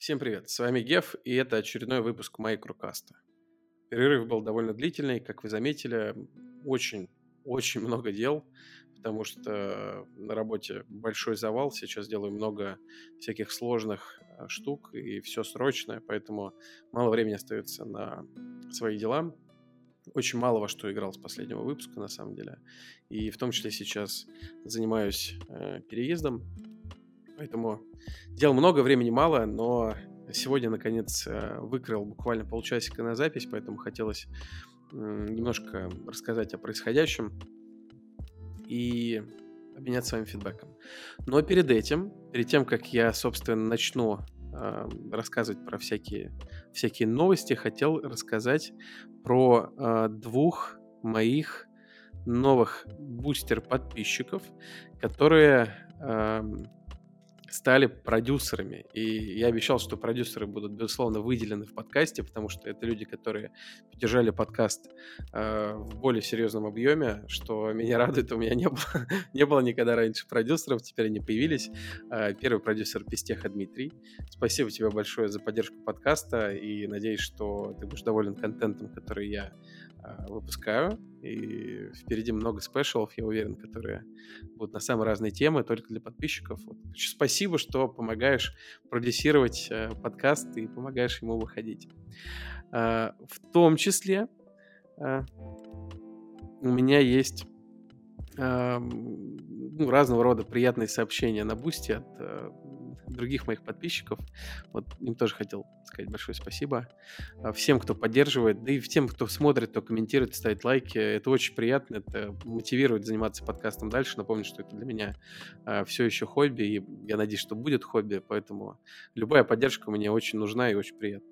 Всем привет, с вами Геф, и это очередной выпуск Майкрокаста. Перерыв был довольно длительный, как вы заметили, очень-очень много дел, потому что на работе большой завал, сейчас делаю много всяких сложных э, штук, и все срочное, поэтому мало времени остается на свои дела. Очень мало во что играл с последнего выпуска, на самом деле. И в том числе сейчас занимаюсь э, переездом, Поэтому дел много, времени мало, но сегодня, наконец, э, выкрыл буквально полчасика на запись, поэтому хотелось немножко рассказать о происходящем и обменяться с вами фидбэком. Но перед этим, перед тем, как я, собственно, начну э, рассказывать про всякие, всякие новости, хотел рассказать про э, двух моих новых бустер-подписчиков, которые э, стали продюсерами. И я обещал, что продюсеры будут, безусловно, выделены в подкасте, потому что это люди, которые поддержали подкаст э, в более серьезном объеме, что меня радует. У меня не было, не было никогда раньше продюсеров, теперь они появились. Э, первый продюсер Пестеха Дмитрий. Спасибо тебе большое за поддержку подкаста и надеюсь, что ты будешь доволен контентом, который я выпускаю. И впереди много спешалов, я уверен, которые будут на самые разные темы, только для подписчиков. Вот. Спасибо, что помогаешь продюсировать э, подкаст и помогаешь ему выходить. А, в том числе а, у меня есть ну, разного рода приятные сообщения на бусте от э, других моих подписчиков. Вот им тоже хотел сказать большое спасибо. А, всем, кто поддерживает, да и тем, кто смотрит, кто комментирует, ставит лайки. Это очень приятно, это мотивирует заниматься подкастом дальше. Напомню, что это для меня а, все еще хобби, и я надеюсь, что будет хобби, поэтому любая поддержка мне очень нужна и очень приятна.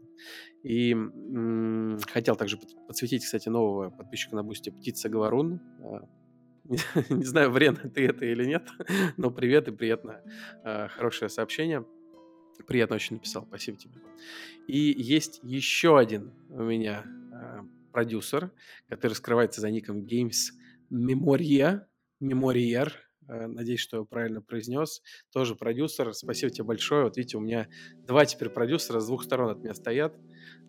И м- хотел также подсветить, кстати, нового подписчика на бусте Птица Говорун. А, Не знаю, вредно ты это или нет, но привет и приятно. Э, хорошее сообщение. Приятно очень написал, спасибо тебе. И есть еще один у меня э, продюсер, который скрывается за ником Games Memoria, Memorier, э, Надеюсь, что я правильно произнес. Тоже продюсер. Спасибо тебе большое. Вот видите, у меня два теперь продюсера с двух сторон от меня стоят.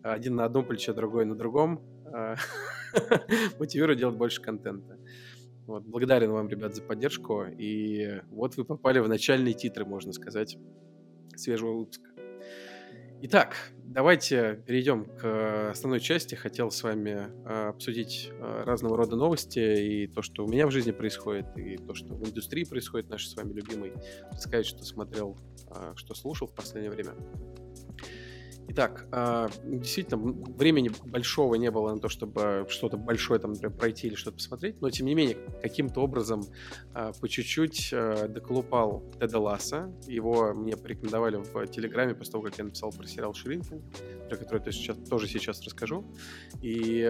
Один на одном плече, другой на другом. Мотивирую делать больше контента. Вот, благодарен вам, ребят, за поддержку. И вот вы попали в начальные титры, можно сказать, свежего выпуска. Итак, давайте перейдем к основной части. Хотел с вами а, обсудить а, разного рода новости и то, что у меня в жизни происходит, и то, что в индустрии происходит, нашей с вами любимой. Сказать, что смотрел, а, что слушал в последнее время. Итак, а, действительно, времени большого не было на то, чтобы что-то большое там пройти или что-то посмотреть, но тем не менее, каким-то образом а, по чуть-чуть а, доколупал Теда Ласса. Его мне порекомендовали в Телеграме после того, как я написал про сериал Шринкин, про который я сейчас, тоже сейчас расскажу. И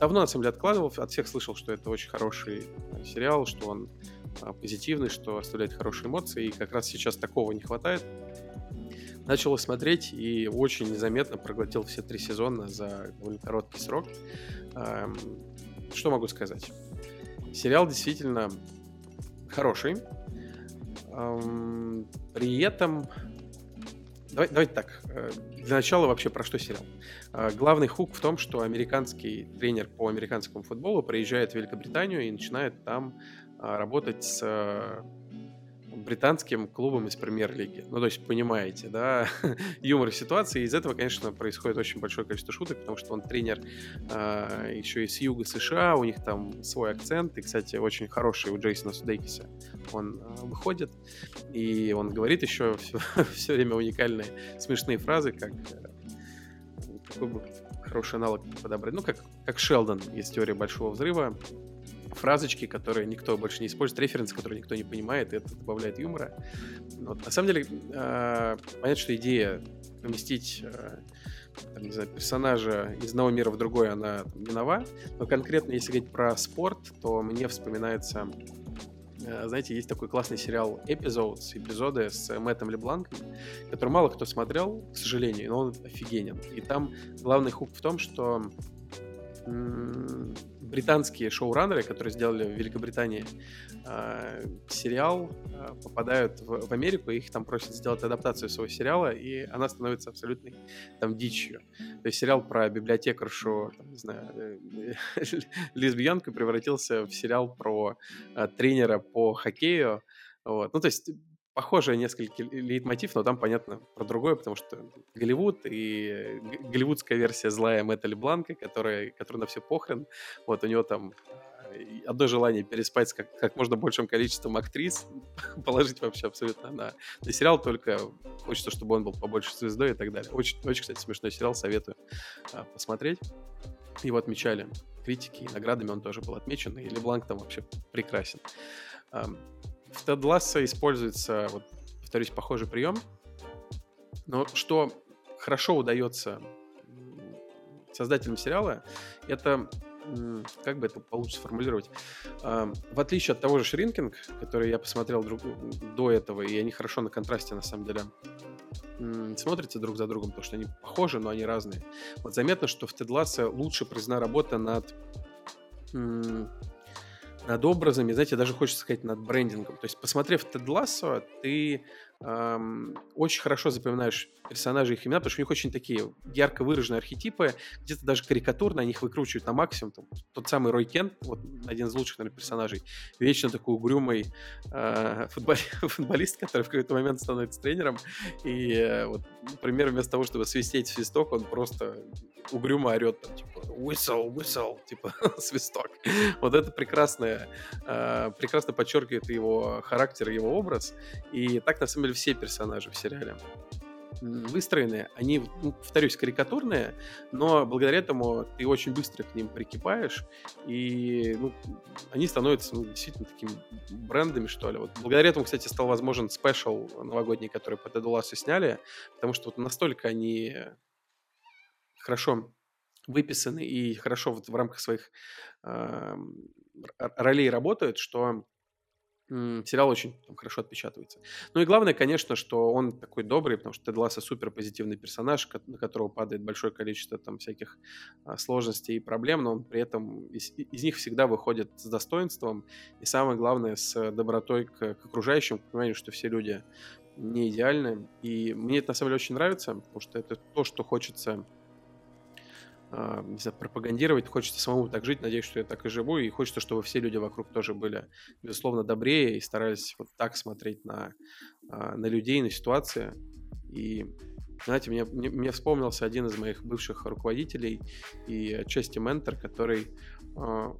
давно, на самом деле, откладывал, от всех слышал, что это очень хороший сериал, что он позитивный, что оставляет хорошие эмоции, и как раз сейчас такого не хватает. Начал смотреть и очень незаметно проглотил все три сезона за довольно короткий срок. Что могу сказать? Сериал действительно хороший. При этом... Давай, давайте так. Э, для начала вообще про что сериал? Э, главный хук в том, что американский тренер по американскому футболу приезжает в Великобританию и начинает там а, работать с британским клубом из премьер-лиги. Ну, то есть, понимаете, да, юмор ситуации. Из этого, конечно, происходит очень большое количество шуток, потому что он тренер э, а, еще и с юга США, у них там свой акцент. И, кстати, очень хороший у Джейсона Судейкиса он э, выходит, и он говорит еще все, все время уникальные смешные фразы, как э, какой бы хороший аналог подобрать. Ну, как, как Шелдон из теории Большого Взрыва фразочки, которые никто больше не использует, референсы, которые никто не понимает, и это добавляет юмора. Вот. На самом деле, э, понятно, что идея поместить э, там, не знаю, персонажа из одного мира в другой, она там, не нова, но конкретно, если говорить про спорт, то мне вспоминается э, знаете, есть такой классный сериал Episodes, эпизоды с Мэттом Лебланком, который мало кто смотрел, к сожалению, но он офигенен. И там главный хук в том, что британские шоураннеры, которые сделали в Великобритании э, сериал, э, попадают в, в Америку, их там просят сделать адаптацию своего сериала, и она становится абсолютной там дичью. То есть сериал про библиотекаршу, там, не знаю, э, лесбиянку превратился в сериал про э, тренера по хоккею. Вот. Ну, то есть похожий несколько лейтмотив, но там, понятно, про другое, потому что Голливуд и голливудская версия злая Мэтта Бланка, которая, которая на все похрен. Вот у него там э, одно желание переспать с как, как можно большим количеством актрис, положить вообще абсолютно на, на сериал, только хочется, чтобы он был побольше звездой и так далее. Очень, очень кстати, смешной сериал, советую а, посмотреть. Его отмечали критики, и наградами он тоже был отмечен, и Лебланк там вообще прекрасен. В Тед Ласса используется, вот, повторюсь, похожий прием. Но что хорошо удается создателям сериала, это как бы это получше сформулировать? В отличие от того же Шринкинг, который я посмотрел друг, до этого, и они хорошо на контрасте, на самом деле, смотрятся друг за другом, потому что они похожи, но они разные. Вот заметно, что в Тед Лассе лучше произведена работа над над образами, знаете, даже хочется сказать над брендингом. То есть, посмотрев Тед Лассо, ты эм, очень хорошо запоминаешь персонажей их имена, потому что у них очень такие ярко выраженные архетипы, где-то даже карикатурно они их выкручивают на максимум. Там, тот самый Рой Кент, вот один из лучших, наверное, персонажей, вечно такой угрюмый э, футбол, футболист, который в какой-то момент становится тренером, и э, вот, например, вместо того, чтобы свистеть свисток, он просто угрюмо орет, там, типа, whistle, whistle, типа, свисток. Вот это прекрасное, э, прекрасно подчеркивает его характер, его образ, и так, на самом деле, все персонажи в сериале выстроены, они, ну, повторюсь, карикатурные, но благодаря этому ты очень быстро к ним прикипаешь, и ну, они становятся ну, действительно такими брендами, что ли. Вот благодаря этому, кстати, стал возможен спешл новогодний, который по Лассу сняли, потому что вот настолько они хорошо выписаны и хорошо вот в рамках своих э, ролей работают, что сериал очень там, хорошо отпечатывается. Ну и главное, конечно, что он такой добрый, потому что Тед Ласса супер позитивный персонаж, на которого падает большое количество там всяких а, сложностей и проблем, но он при этом из, из них всегда выходит с достоинством и самое главное с добротой к, к окружающим, к пониманию, что все люди не идеальны. И мне это на самом деле очень нравится, потому что это то, что хочется не знаю, пропагандировать, хочется самому так жить, надеюсь, что я так и живу, и хочется, чтобы все люди вокруг тоже были, безусловно, добрее и старались вот так смотреть на, а, на людей, на ситуации. И, знаете, мне, мне вспомнился один из моих бывших руководителей и отчасти ментор, который а,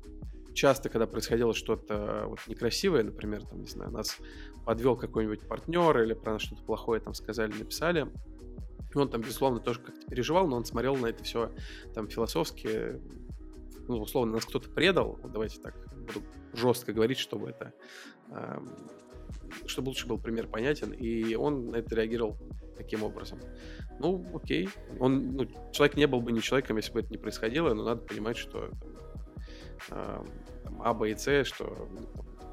часто, когда происходило что-то вот некрасивое, например, там, не знаю, нас подвел какой-нибудь партнер или про нас что-то плохое там сказали, написали, он там, безусловно, тоже как-то переживал, но он смотрел на это все там философски. Ну, условно, нас кто-то предал. Давайте так буду жестко говорить, чтобы это... Э, чтобы лучше был пример понятен. И он на это реагировал таким образом. Ну, окей. Он, ну, человек не был бы не человеком, если бы это не происходило, но надо понимать, что э, там, А, Б и С, что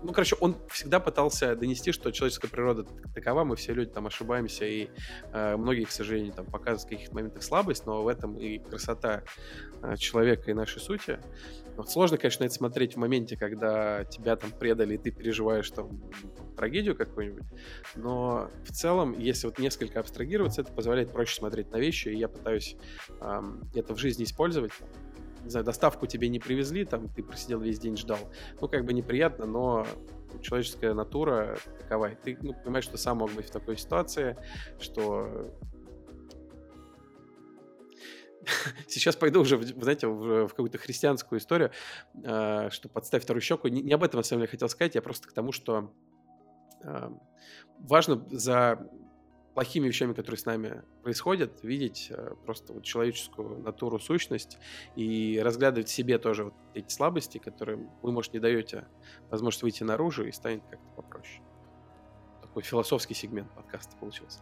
ну, короче, он всегда пытался донести, что человеческая природа такова, мы все люди там ошибаемся, и э, многие, к сожалению, там показывают в каких-то моментах слабость, но в этом и красота э, человека и нашей сути. Вот сложно, конечно, это смотреть в моменте, когда тебя там предали, и ты переживаешь там трагедию какую-нибудь, но в целом, если вот несколько абстрагироваться, это позволяет проще смотреть на вещи, и я пытаюсь э, это в жизни использовать, не знаю, доставку тебе не привезли, там ты просидел весь день, ждал. Ну, как бы неприятно, но человеческая натура такова. И ты ну, понимаешь, что сам мог быть в такой ситуации, что Сейчас пойду уже, знаете, в, какую-то христианскую историю, э, что подставь вторую щеку. Не, не об этом, на самом деле, хотел сказать, я просто к тому, что э, важно за плохими вещами, которые с нами происходят, видеть э, просто вот человеческую натуру, сущность и разглядывать в себе тоже вот эти слабости, которые вы, может, не даете возможность выйти наружу и станет как-то попроще. Такой философский сегмент подкаста получился.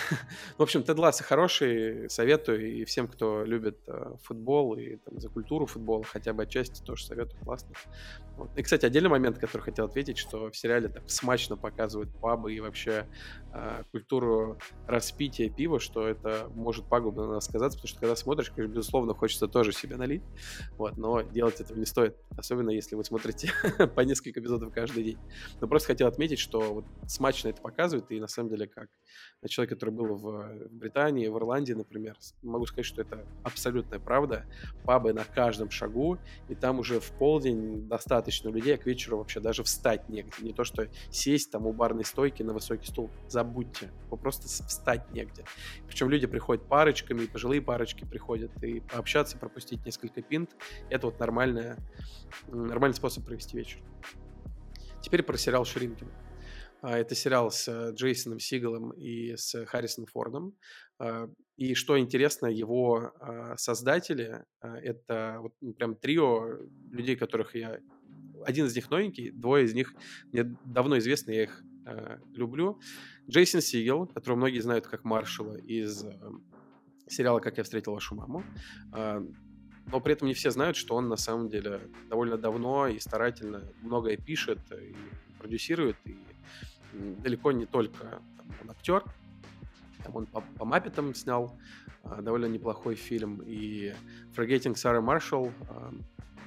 В общем, Тед Ласса хороший, советую, и всем, кто любит э, футбол и там, за культуру футбола, хотя бы отчасти тоже советую, классно. Вот. И, кстати, отдельный момент, который хотел ответить, что в сериале так смачно показывают пабы и вообще э, культуру распития пива, что это может пагубно на нас сказаться, потому что когда смотришь, конечно, безусловно, хочется тоже себе налить, вот, но делать этого не стоит, особенно если вы смотрите по несколько эпизодов каждый день. Но просто хотел отметить, что вот смачно это показывает, и на самом деле, как человек, который был в Британии, в Ирландии, например, могу сказать, что это абсолютная правда. Пабы на каждом шагу, и там уже в полдень достаточно людей, а к вечеру вообще даже встать негде. Не то, что сесть там у барной стойки на высокий стул, забудьте, вы просто встать негде. Причем люди приходят парочками, и пожилые парочки приходят, и пообщаться, пропустить несколько пинт, это вот нормальная, нормальный способ провести вечер. Теперь про сериал Шринкин. А, это сериал с Джейсоном Сигалом и с Харрисоном Фордом. А, и что интересно, его а, создатели — это вот ну, прям трио людей, которых я... Один из них новенький, двое из них мне давно известны, я их люблю. Джейсон Сигел, которого многие знают как Маршала из сериала «Как я встретил вашу маму». Но при этом не все знают, что он на самом деле довольно давно и старательно многое пишет, и продюсирует, и далеко не только там, он актер, там он по, по Маппетам снял а, довольно неплохой фильм, и Forgetting Sarah Marshall, а,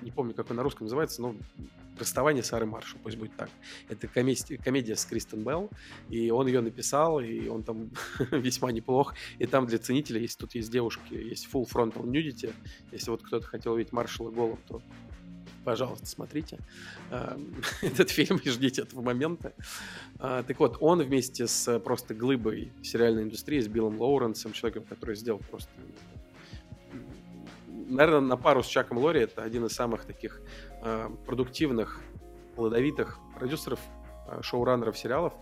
не помню, как он на русском называется, но «Расставание Сары Маршалл», пусть будет так. Это комедия, комедия с Кристен Белл, и он ее написал, и он там весьма неплох. И там для ценителей, если тут есть девушки, есть full frontal nudity, если вот кто-то хотел увидеть Маршалла голым, то пожалуйста, смотрите эм, этот фильм и ждите этого момента. А, так вот, он вместе с просто глыбой сериальной индустрии, с Биллом Лоуренсом, человеком, который сделал просто... Наверное, на пару с Чаком Лори это один из самых таких э, продуктивных, плодовитых продюсеров, э, шоураннеров сериалов.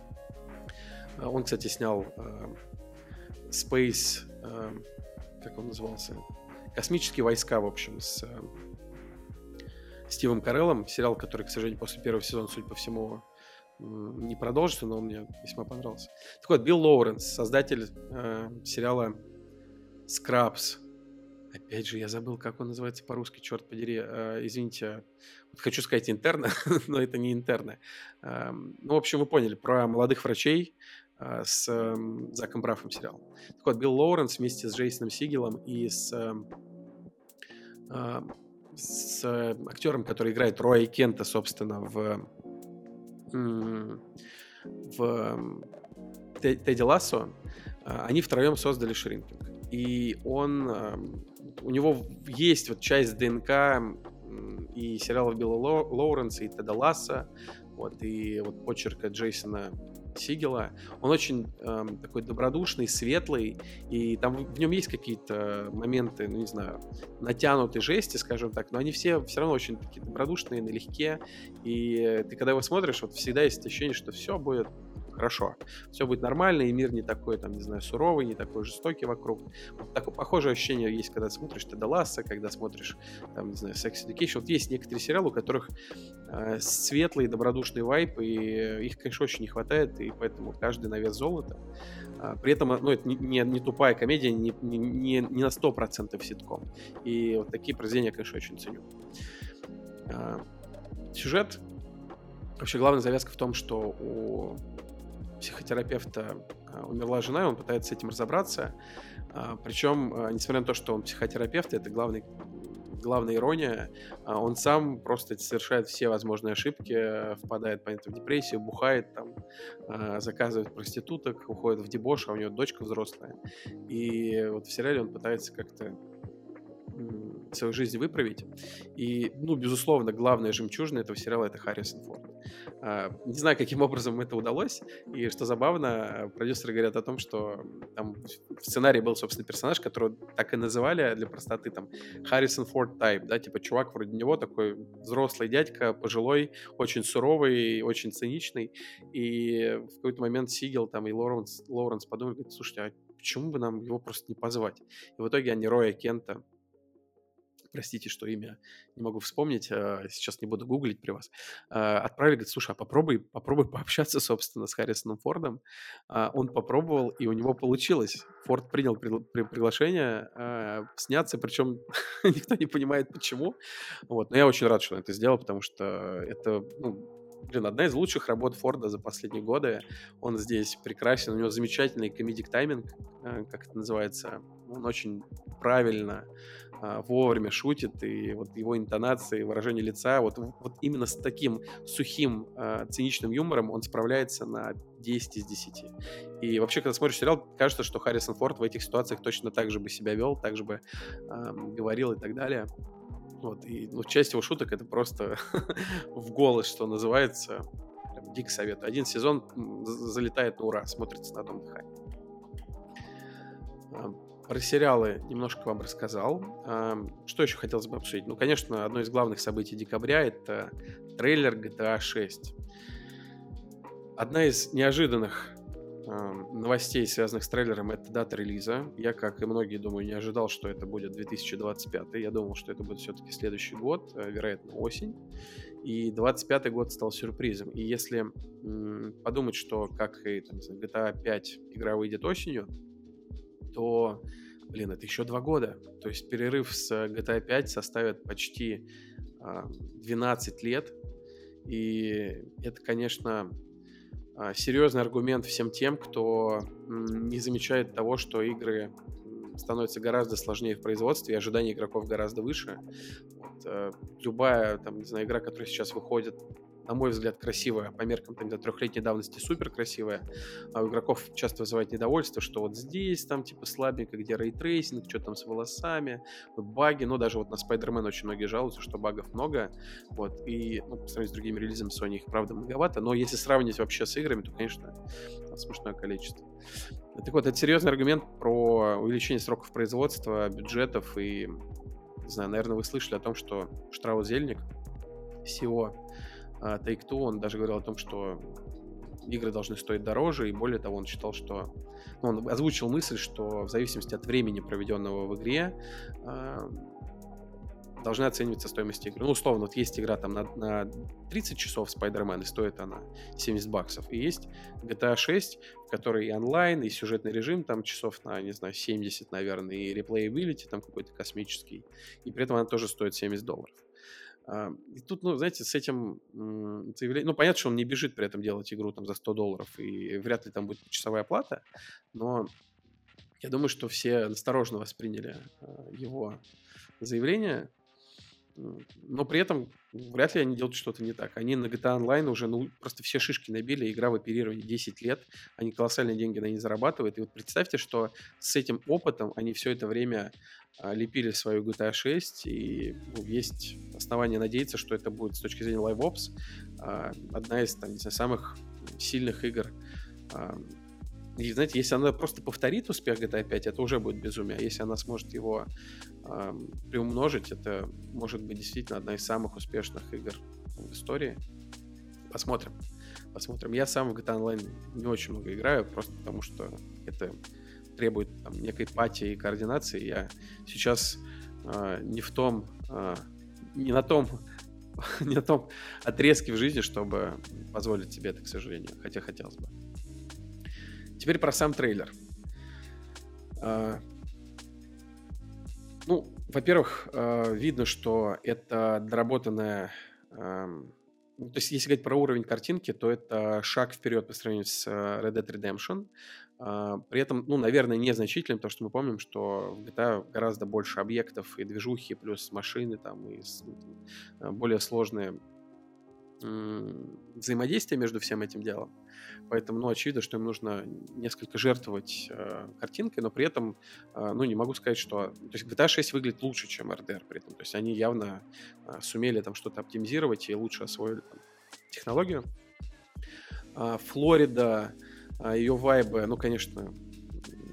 А, он, кстати, снял э, Space... Как он назывался? Космические войска, в общем, с Стивом Кареллом, сериал, который, к сожалению, после первого сезона, судя по всему, не продолжится, но он мне весьма понравился. Так вот, Билл Лоуренс, создатель э, сериала Scraps. Опять же, я забыл, как он называется по-русски, черт подери. Э, извините, вот хочу сказать интерна, но это не интерна. Э, ну, в общем, вы поняли, про молодых врачей э, с э, Заком Брафом сериал. Так вот, Билл Лоуренс вместе с Джейсоном Сигелом и с... Э, э, с э, актером, который играет Роя Кента, собственно, в, в Тедди Лассо, а, они втроем создали Шринкинг. И он, у него есть вот часть ДНК и сериалов Билла Лоуренса, и Теда Ласса, вот, и вот почерка Джейсона Сигела. Он очень э, такой добродушный, светлый, и там в нем есть какие-то моменты, ну не знаю, натянутой жести, скажем так, но они все все равно очень такие добродушные, налегке, и ты когда его смотришь, вот всегда есть ощущение, что все будет хорошо, все будет нормально, и мир не такой, там, не знаю, суровый, не такой жестокий вокруг. Вот такое похожее ощущение есть, когда смотришь Теда Ласса, когда смотришь, там, не знаю, Sex Education. Вот есть некоторые сериалы, у которых э, светлый, добродушный вайп, и их, конечно, очень не хватает, и поэтому каждый на вес золота. А, при этом, ну, это не, не, не тупая комедия, не, не, не на 100% ситком. И вот такие произведения конечно, очень ценю. А, сюжет Вообще главная завязка в том, что у психотерапевта а, умерла жена, и он пытается с этим разобраться. А, Причем, а, несмотря на то, что он психотерапевт, это главный, главная ирония, он сам просто совершает все возможные ошибки, впадает, понятно, в депрессию, бухает, там, заказывает проституток, уходит в дебош, а у него дочка взрослая. И вот в сериале он пытается как-то свою жизнь выправить. И, ну, безусловно, главная жемчужина этого сериала — это Харрисон Форд. А, не знаю, каким образом это удалось, и что забавно, продюсеры говорят о том, что там в сценарии был, собственно, персонаж, которого так и называли для простоты, там, Харрисон Форд тайп, да, типа чувак вроде него, такой взрослый дядька, пожилой, очень суровый, очень циничный, и в какой-то момент Сигел там и Лоуренс, Лоуренс подумали, говорит, слушайте, а почему бы нам его просто не позвать? И в итоге они Роя Кента простите, что имя не могу вспомнить, а, сейчас не буду гуглить при вас, а, отправили, говорит, слушай, а попробуй, попробуй пообщаться, собственно, с Харрисоном Фордом. А, он попробовал, и у него получилось. Форд принял приглашение сняться, причем никто не понимает, почему. Вот. Но я очень рад, что он это сделал, потому что это, ну, блин, одна из лучших работ Форда за последние годы. Он здесь прекрасен, у него замечательный комедик тайминг, как это называется. Он очень правильно а, вовремя шутит, и вот его интонации, выражение лица, вот, вот именно с таким сухим, а, циничным юмором он справляется на 10 из 10. И вообще, когда смотришь сериал, кажется, что Харрисон Форд в этих ситуациях точно так же бы себя вел, так же бы э, говорил и так далее. Вот, и ну, часть его шуток это просто в голос, что называется. Прям дико советую. Один сезон залетает на ура, смотрится на одном дыхании. Про сериалы немножко вам рассказал. Что еще хотелось бы обсудить? Ну, конечно, одно из главных событий декабря — это трейлер GTA 6. Одна из неожиданных новостей, связанных с трейлером, это дата релиза. Я, как и многие, думаю, не ожидал, что это будет 2025. Я думал, что это будет все-таки следующий год, э, вероятно, осень. И 25 год стал сюрпризом. И если подумать, что как и там, GTA 5 игра выйдет осенью, то, блин, это еще два года. То есть перерыв с GTA 5 составит почти 12 а, лет. И это, конечно, а, серьезный аргумент всем тем, кто не замечает того, что игры становятся гораздо сложнее в производстве, и ожидания игроков гораздо выше. Вот, э, любая там, не знаю, игра, которая сейчас выходит на мой взгляд, красивая, по меркам там, трехлетней давности супер красивая. А у игроков часто вызывает недовольство, что вот здесь там типа слабенько, где ray tracing, что там с волосами, баги, ну даже вот на Spider-Man очень многие жалуются, что багов много, вот, и ну, по сравнению с другими релизами Sony их правда многовато, но если сравнить вообще с играми, то, конечно, смешное количество. Так вот, это серьезный аргумент про увеличение сроков производства, бюджетов и, не знаю, наверное, вы слышали о том, что Штраус Зельник, а, Take-Two, он даже говорил о том, что игры должны стоить дороже, и более того, он считал, что... Ну, он озвучил мысль, что в зависимости от времени, проведенного в игре, э, должна оцениваться стоимость игры. Ну, условно, вот есть игра там на, на 30 часов Spider-Man, и стоит она 70 баксов. И есть GTA 6, в которой и онлайн, и сюжетный режим там часов на, не знаю, 70, наверное, и реплеябилити там какой-то космический. И при этом она тоже стоит 70 долларов. А, и тут, ну, знаете, с этим заявлением... Ну, понятно, что он не бежит при этом делать игру там за 100 долларов, и вряд ли там будет часовая плата, но я думаю, что все осторожно восприняли а, его заявление, но при этом вряд ли они делают что-то не так. Они на GTA Online уже ну, просто все шишки набили, игра в оперировании 10 лет, они колоссальные деньги на ней зарабатывают. И вот представьте, что с этим опытом они все это время а, лепили свою GTA 6, и ну, есть основания надеяться, что это будет с точки зрения LiveOps а, одна из там, знаю, самых сильных игр и, знаете, если она просто повторит успех GTA 5, это уже будет безумие. Если она сможет его э, приумножить, это может быть действительно одна из самых успешных игр в истории. Посмотрим. Посмотрим. Я сам в GTA Online не очень много играю, просто потому что это требует там, некой пати и координации. Я сейчас э, не в том, э, не на том не на том отрезке в жизни, чтобы позволить себе это, к сожалению, хотя хотелось бы. Теперь про сам трейлер. А, ну, во-первых, а, видно, что это доработанная... Ну, то есть, если говорить про уровень картинки, то это шаг вперед по сравнению с а, Red Dead Redemption. При этом, ну, наверное, незначительным, потому что мы помним, что в GTA гораздо больше объектов и движухи, плюс машины там, и более сложные взаимодействие между всем этим делом. Поэтому, ну, очевидно, что им нужно несколько жертвовать э, картинкой, но при этом, э, ну, не могу сказать, что... То есть GTA 6 выглядит лучше, чем RDR при этом. То есть они явно э, сумели там что-то оптимизировать и лучше освоили там, технологию. Э, Флорида, э, ее вайбы, ну, конечно,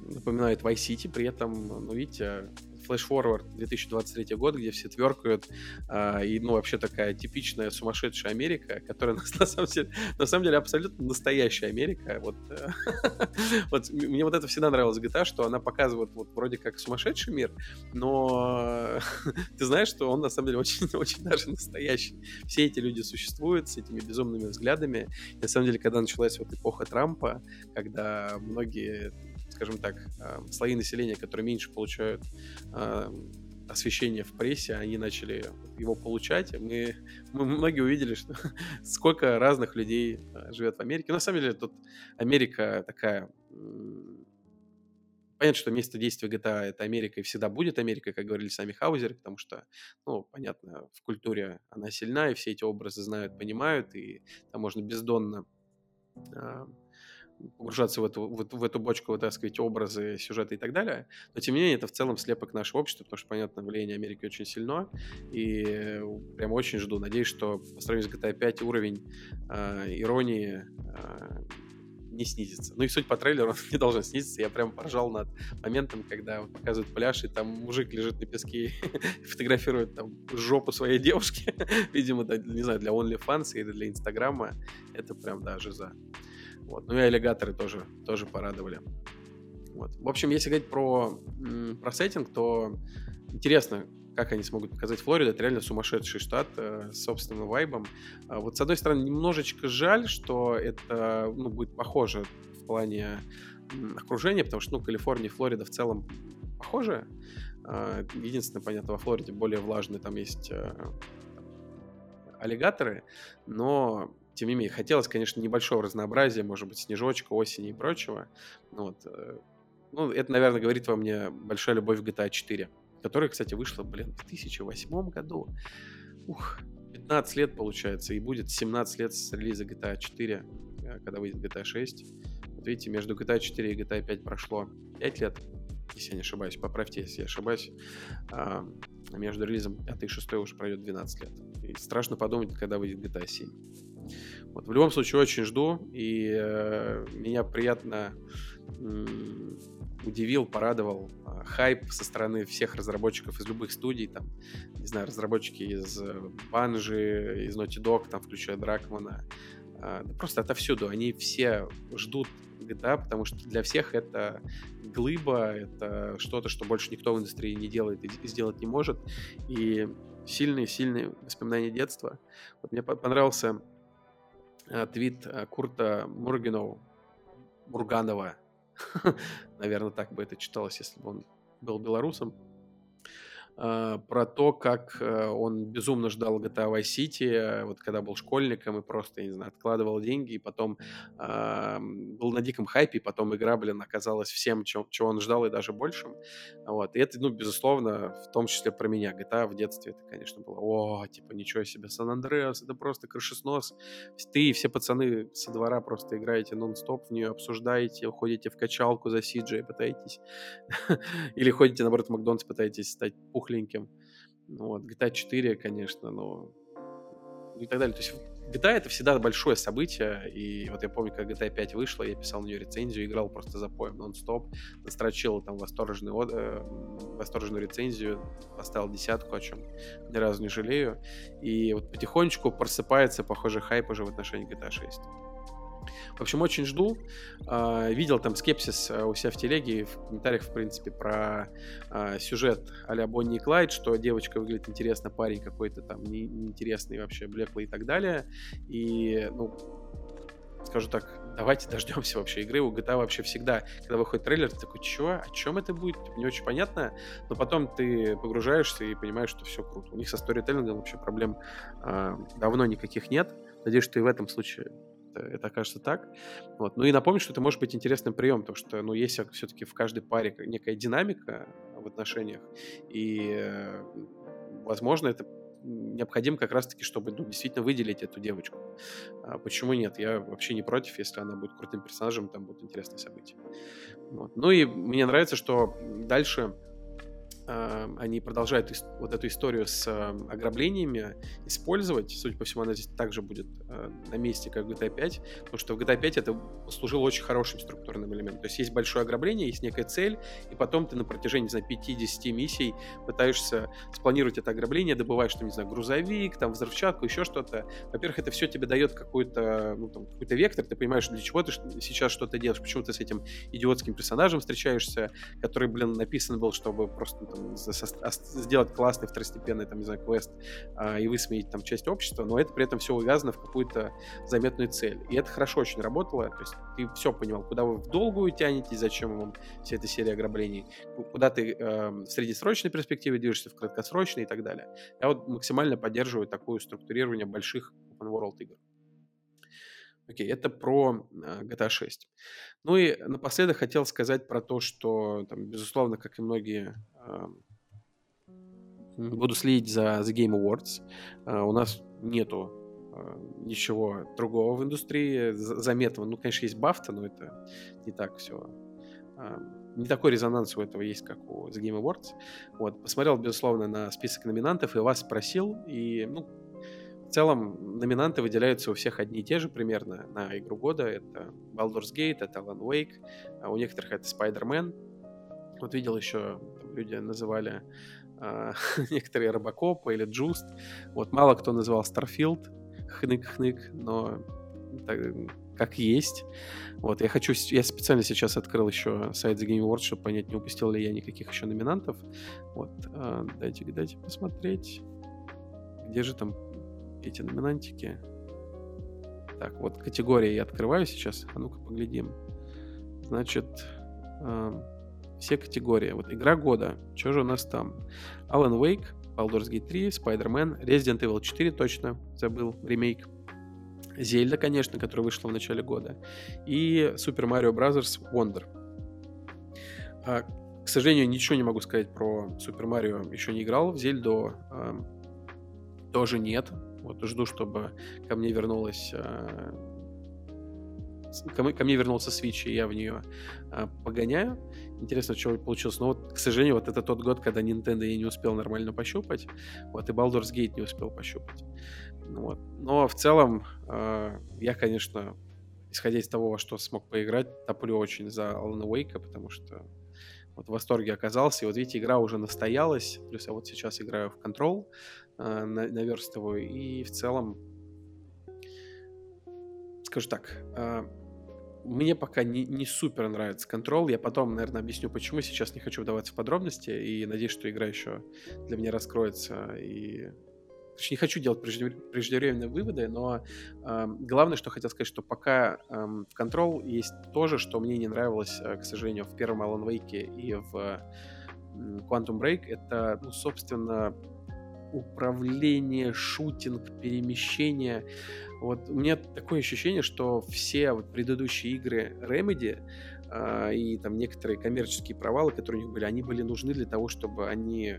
напоминает Vice City, при этом, ну, видите, Flash Forward 2023 год, где все тверкают, а, и, ну, вообще такая типичная сумасшедшая Америка, которая на, самом деле, на самом деле абсолютно настоящая Америка. Вот, э, вот мне вот это всегда нравилось GTA, что она показывает вот вроде как сумасшедший мир, но ты знаешь, что он на самом деле очень, очень даже настоящий. Все эти люди существуют с этими безумными взглядами. И, на самом деле, когда началась вот эпоха Трампа, когда многие скажем так, а, слои населения, которые меньше получают а, освещение в прессе, они начали его получать. Мы, мы многие увидели, что сколько разных людей а, живет в Америке. На самом деле тут Америка такая... Понятно, что место действия GTA — это Америка, и всегда будет Америка, как говорили сами Хаузеры, потому что, ну, понятно, в культуре она сильна, и все эти образы знают, понимают, и там можно бездонно погружаться в эту, в, в эту бочку, вытаскивать образы, сюжеты и так далее. Но, тем не менее, это в целом слепок нашего общества, потому что, понятно, влияние Америки очень сильно. И прям очень жду. Надеюсь, что по сравнению с GTA 5 уровень э, иронии э, не снизится. Ну и суть по трейлеру не должна снизиться. Я прям поржал над моментом, когда показывают пляж, и там мужик лежит на песке и фотографирует там жопу своей девушки. Видимо, не знаю, для OnlyFans или для Инстаграма. Это прям даже за. Вот. Ну и аллигаторы тоже, тоже порадовали. Вот. В общем, если говорить про, про сеттинг, то интересно, как они смогут показать Флориду. Это реально сумасшедший штат э, с собственным вайбом. А вот с одной стороны, немножечко жаль, что это ну, будет похоже в плане окружения, потому что ну, Калифорния и Флорида в целом похожи. Э, единственное, понятно, во Флориде более влажные, там есть э, аллигаторы, но тем не менее, хотелось, конечно, небольшого разнообразия, может быть, снежочка, осени и прочего. Ну вот. Э, ну, это, наверное, говорит во мне большая любовь к GTA 4, которая, кстати, вышла, блин, в 2008 году. Ух, 15 лет, получается, и будет 17 лет с релиза GTA 4, э, когда выйдет GTA 6. Вот видите, между GTA 4 и GTA 5 прошло 5 лет, если я не ошибаюсь, поправьте, если я ошибаюсь. А между релизом 5 и 6 уже пройдет 12 лет. И страшно подумать, когда выйдет GTA 7. Вот, в любом случае, очень жду, и э, меня приятно э, удивил, порадовал э, хайп со стороны всех разработчиков из любых студий, там, не знаю, разработчики из Банжи, из Naughty Dog, там, включая Дракмана, э, да просто отовсюду, они все ждут GTA, потому что для всех это глыба, это что-то, что больше никто в индустрии не делает и сделать не может, и сильные-сильные воспоминания детства. Вот мне понравился Э, твит э, Курта Мургинова, Мурганова, наверное, так бы это читалось, если бы он был белорусом, про то, как э, он безумно ждал GTA Vice City, э, вот когда был школьником и просто, я не знаю, откладывал деньги, и потом э, был на диком хайпе, и потом игра, блин, оказалась всем, чего, чего он ждал, и даже большим. Вот. И это, ну, безусловно, в том числе про меня. GTA в детстве это, конечно, было, о, типа, ничего себе, Сан-Андреас, это просто крышеснос. Ты и все пацаны со двора просто играете нон-стоп в нее, обсуждаете, ходите в качалку за CJ, пытаетесь, или ходите, наоборот, в Макдональдс, пытаетесь стать пух пухленьким. Ну, вот, GTA 4, конечно, но и так далее. То есть GTA это всегда большое событие, и вот я помню, когда GTA 5 вышла, я писал на нее рецензию, играл просто за поем нон-стоп, настрочил там восторженную, э, восторженную рецензию, поставил десятку, о чем ни разу не жалею, и вот потихонечку просыпается, похоже, хайп уже в отношении GTA 6. В общем, очень жду. А, видел там скепсис а, у себя в телеге, в комментариях, в принципе, про а, сюжет а-ля Бонни и Клайд, что девочка выглядит интересно, парень какой-то там неинтересный вообще, блеклый и так далее. И, ну, скажу так, давайте дождемся вообще игры. У GTA вообще всегда, когда выходит трейлер, ты такой, чё, о чем это будет? Не очень понятно, но потом ты погружаешься и понимаешь, что все круто. У них со сторителлингом вообще проблем э, давно никаких нет. Надеюсь, что и в этом случае это, это окажется так. Вот. Ну и напомню, что это может быть интересным прием, потому что, ну, есть все-таки в каждой паре некая динамика в отношениях, и, э, возможно, это необходимо как раз-таки, чтобы ну, действительно выделить эту девочку. А почему нет? Я вообще не против, если она будет крутым персонажем, там будут интересные события. Вот. Ну и мне нравится, что дальше э, они продолжают вот эту историю с э, ограблениями использовать. Судя по всему, она здесь также будет э, на месте, как в GTA 5, потому что в GTA 5 это служило очень хорошим структурным элементом. То есть есть большое ограбление, есть некая цель, и потом ты на протяжении, не знаю, 5-10 миссий пытаешься спланировать это ограбление, добываешь, там, не знаю, грузовик, там, взрывчатку, еще что-то. Во-первых, это все тебе дает какой-то, ну, там, какой-то вектор, ты понимаешь, для чего ты сейчас что-то делаешь, почему ты с этим идиотским персонажем встречаешься, который, блин, написан был, чтобы просто там, сделать классный второстепенный, там, не знаю, квест а, и высмеять там часть общества, но это при этом все увязано в какую-то заметную цель. И это хорошо очень работало, то есть ты все понимал, куда вы в долгую тянете, зачем вам вся эта серия ограблений, куда ты э, в среднесрочной перспективе движешься, в краткосрочной и так далее. Я вот максимально поддерживаю такое структурирование больших open world игр. Окей, это про э, GTA 6. Ну и напоследок хотел сказать про то, что, там, безусловно, как и многие, э, буду следить за The Game Awards. Э, у нас нету э, ничего другого в индустрии заметного. Ну, конечно, есть Бафта, но это не так все. Не такой резонанс у этого есть, как у The Game Awards. Вот, посмотрел, безусловно, на список номинантов и вас спросил, и, ну, целом номинанты выделяются у всех одни и те же примерно на игру года. Это Baldur's Gate, это Alan Wake, а у некоторых это Spider-Man. Вот видел еще, там люди называли а, некоторые Робокоп или Just. Вот мало кто называл Starfield, хнык-хнык, но так, как есть. Вот, я хочу, я специально сейчас открыл еще сайт The Game Awards, чтобы понять, не упустил ли я никаких еще номинантов. Вот, а, дайте, дайте посмотреть. Где же там эти номинантики. Так, вот категории я открываю сейчас. А ну-ка поглядим. Значит, э, все категории. Вот игра года. Что же у нас там? Alan Wake, Baldur's Gate 3, Spider-Man, Resident Evil 4 точно забыл, ремейк. Зельда, конечно, которая вышла в начале года. И Super Mario Bros. Wonder. А, к сожалению, ничего не могу сказать про Super Mario. Еще не играл в Зельду. А, тоже нет. Вот жду, чтобы ко мне вернулась э, ко, мне вернулся Switch, и я в нее э, погоняю. Интересно, что получилось. Но вот, к сожалению, вот это тот год, когда Nintendo я не успел нормально пощупать. Вот, и Baldur's Gate не успел пощупать. Ну вот. Но в целом, э, я, конечно, исходя из того, во что смог поиграть, топлю очень за Alan Wake, потому что вот в восторге оказался. И вот видите, игра уже настоялась. Плюс я вот сейчас играю в Control э, наверстываю. И в целом, скажу так, э, мне пока не, не супер нравится контрол. Я потом, наверное, объясню, почему. Сейчас не хочу вдаваться в подробности. И надеюсь, что игра еще для меня раскроется. И не хочу делать преждевременные выводы, но э, главное, что хотел сказать, что пока э, в Control есть то же, что мне не нравилось, э, к сожалению, в первом Alan Wake и в э, Quantum Break. Это, ну, собственно, управление, шутинг, перемещение. Вот у меня такое ощущение, что все вот предыдущие игры Remedy э, и там некоторые коммерческие провалы, которые у них были, они были нужны для того, чтобы они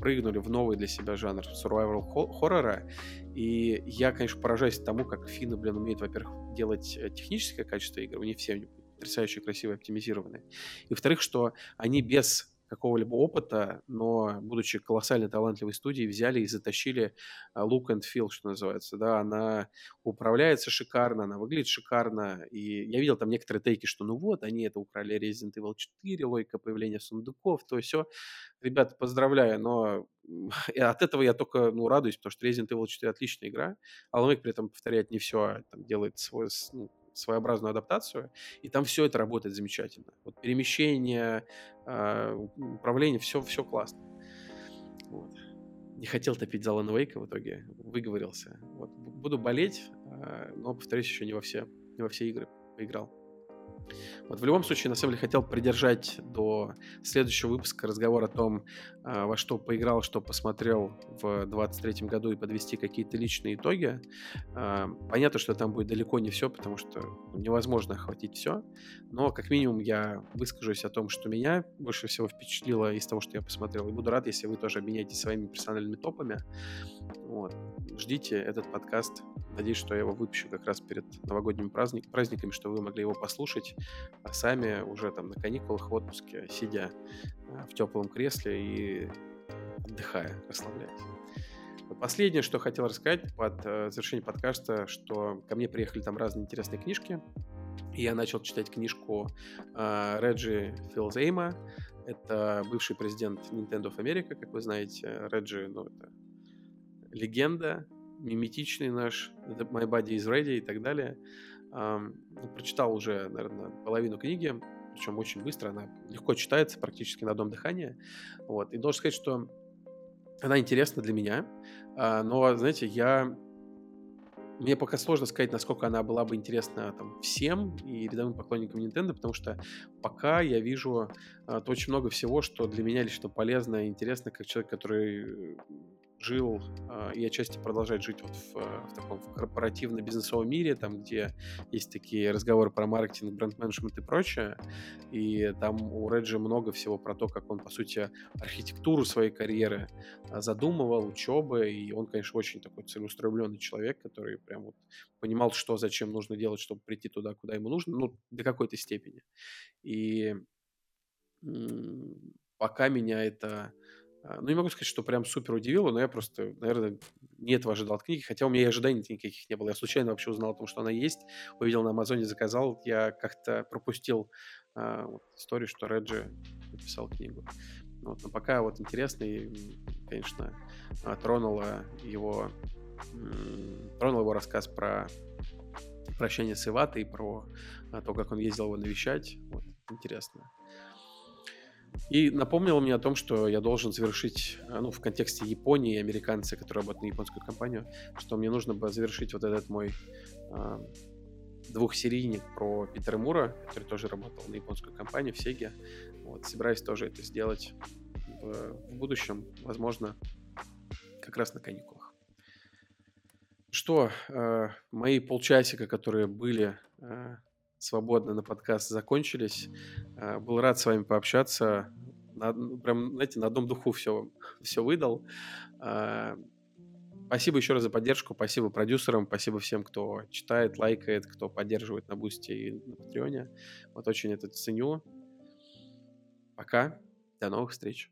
прыгнули в новый для себя жанр survival хоррора. И я, конечно, поражаюсь тому, как финны, блин, умеют, во-первых, делать э, техническое качество игр, у них все потрясающе красивые, оптимизированные. И, во-вторых, что они без какого-либо опыта, но, будучи колоссально талантливой студией, взяли и затащили а, look and feel, что называется, да, она управляется шикарно, она выглядит шикарно, и я видел там некоторые тейки, что ну вот, они это украли Resident Evil 4, логика появления сундуков, то все. Ребята, поздравляю, но от этого я только, ну, радуюсь, потому что Resident Evil 4 отличная игра, Alan Wake при этом повторяет не все, а там делает свой, ну, своеобразную адаптацию, и там все это работает замечательно. Вот перемещение, э, управление, все, все классно. Вот. Не хотел топить за Alan Wake, в итоге выговорился. Вот. Буду болеть, э, но, повторюсь, еще не во все, не во все игры поиграл. Вот в любом случае, на самом деле, хотел придержать до следующего выпуска разговор о том, а, во что поиграл, что посмотрел в 2023 году и подвести какие-то личные итоги. А, понятно, что там будет далеко не все, потому что невозможно охватить все, но как минимум я выскажусь о том, что меня больше всего впечатлило из того, что я посмотрел, и буду рад, если вы тоже обменяетесь своими персональными топами. Вот. Ждите этот подкаст. Надеюсь, что я его выпущу как раз перед новогодними праздник, праздниками, чтобы вы могли его послушать, а сами уже там на каникулах в отпуске, сидя э, в теплом кресле и отдыхая, расслабляясь. Последнее, что хотел рассказать под э, завершение подкаста, что ко мне приехали там разные интересные книжки. И я начал читать книжку э, Реджи Филзейма. Это бывший президент Nintendo of America, как вы знаете. Реджи, ну, это легенда, миметичный наш, My Body is Ready и так далее. Эм, прочитал уже, наверное, половину книги, причем очень быстро, она легко читается, практически на одном дыхании. Вот. И должен сказать, что она интересна для меня, а, но, знаете, я мне пока сложно сказать, насколько она была бы интересна там, всем и рядовым поклонникам Nintendo, потому что пока я вижу а, очень много всего, что для меня лично полезно и интересно, как человек, который жил э, и отчасти продолжает жить вот в, э, в таком корпоративно-бизнесовом мире, там, где есть такие разговоры про маркетинг, бренд-менеджмент и прочее. И там у Реджи много всего про то, как он, по сути, архитектуру своей карьеры а, задумывал, учебы. И он, конечно, очень такой целеустремленный человек, который прям вот понимал, что зачем нужно делать, чтобы прийти туда, куда ему нужно, ну, до какой-то степени. И пока меня это ну, не могу сказать, что прям супер удивило, но я просто, наверное, не этого ожидал от книги, хотя у меня и ожиданий никаких не было. Я случайно вообще узнал о том, что она есть, увидел на Амазоне, заказал. Я как-то пропустил а, вот, историю, что Реджи написал книгу. Вот, но пока вот интересно и, конечно, а, тронуло его, тронул его рассказ про прощание с Иватой про а, то, как он ездил его навещать. Вот, интересно. И напомнил мне о том, что я должен завершить, э, ну, в контексте Японии, американцы, которые работают на японскую компанию, что мне нужно было завершить вот этот мой э, двухсерийник про Питера Мура, который тоже работал на японскую компанию в Сеге. Вот, собираюсь тоже это сделать в, в будущем, возможно, как раз на каникулах. Что, э, мои полчасика, которые были э, свободно на подкаст закончились. Э, был рад с вами пообщаться. На, прям, знаете, на одном духу все, все выдал. Э, спасибо еще раз за поддержку, спасибо продюсерам, спасибо всем, кто читает, лайкает, кто поддерживает на Boosty и на Патреоне. Вот очень это ценю. Пока, до новых встреч.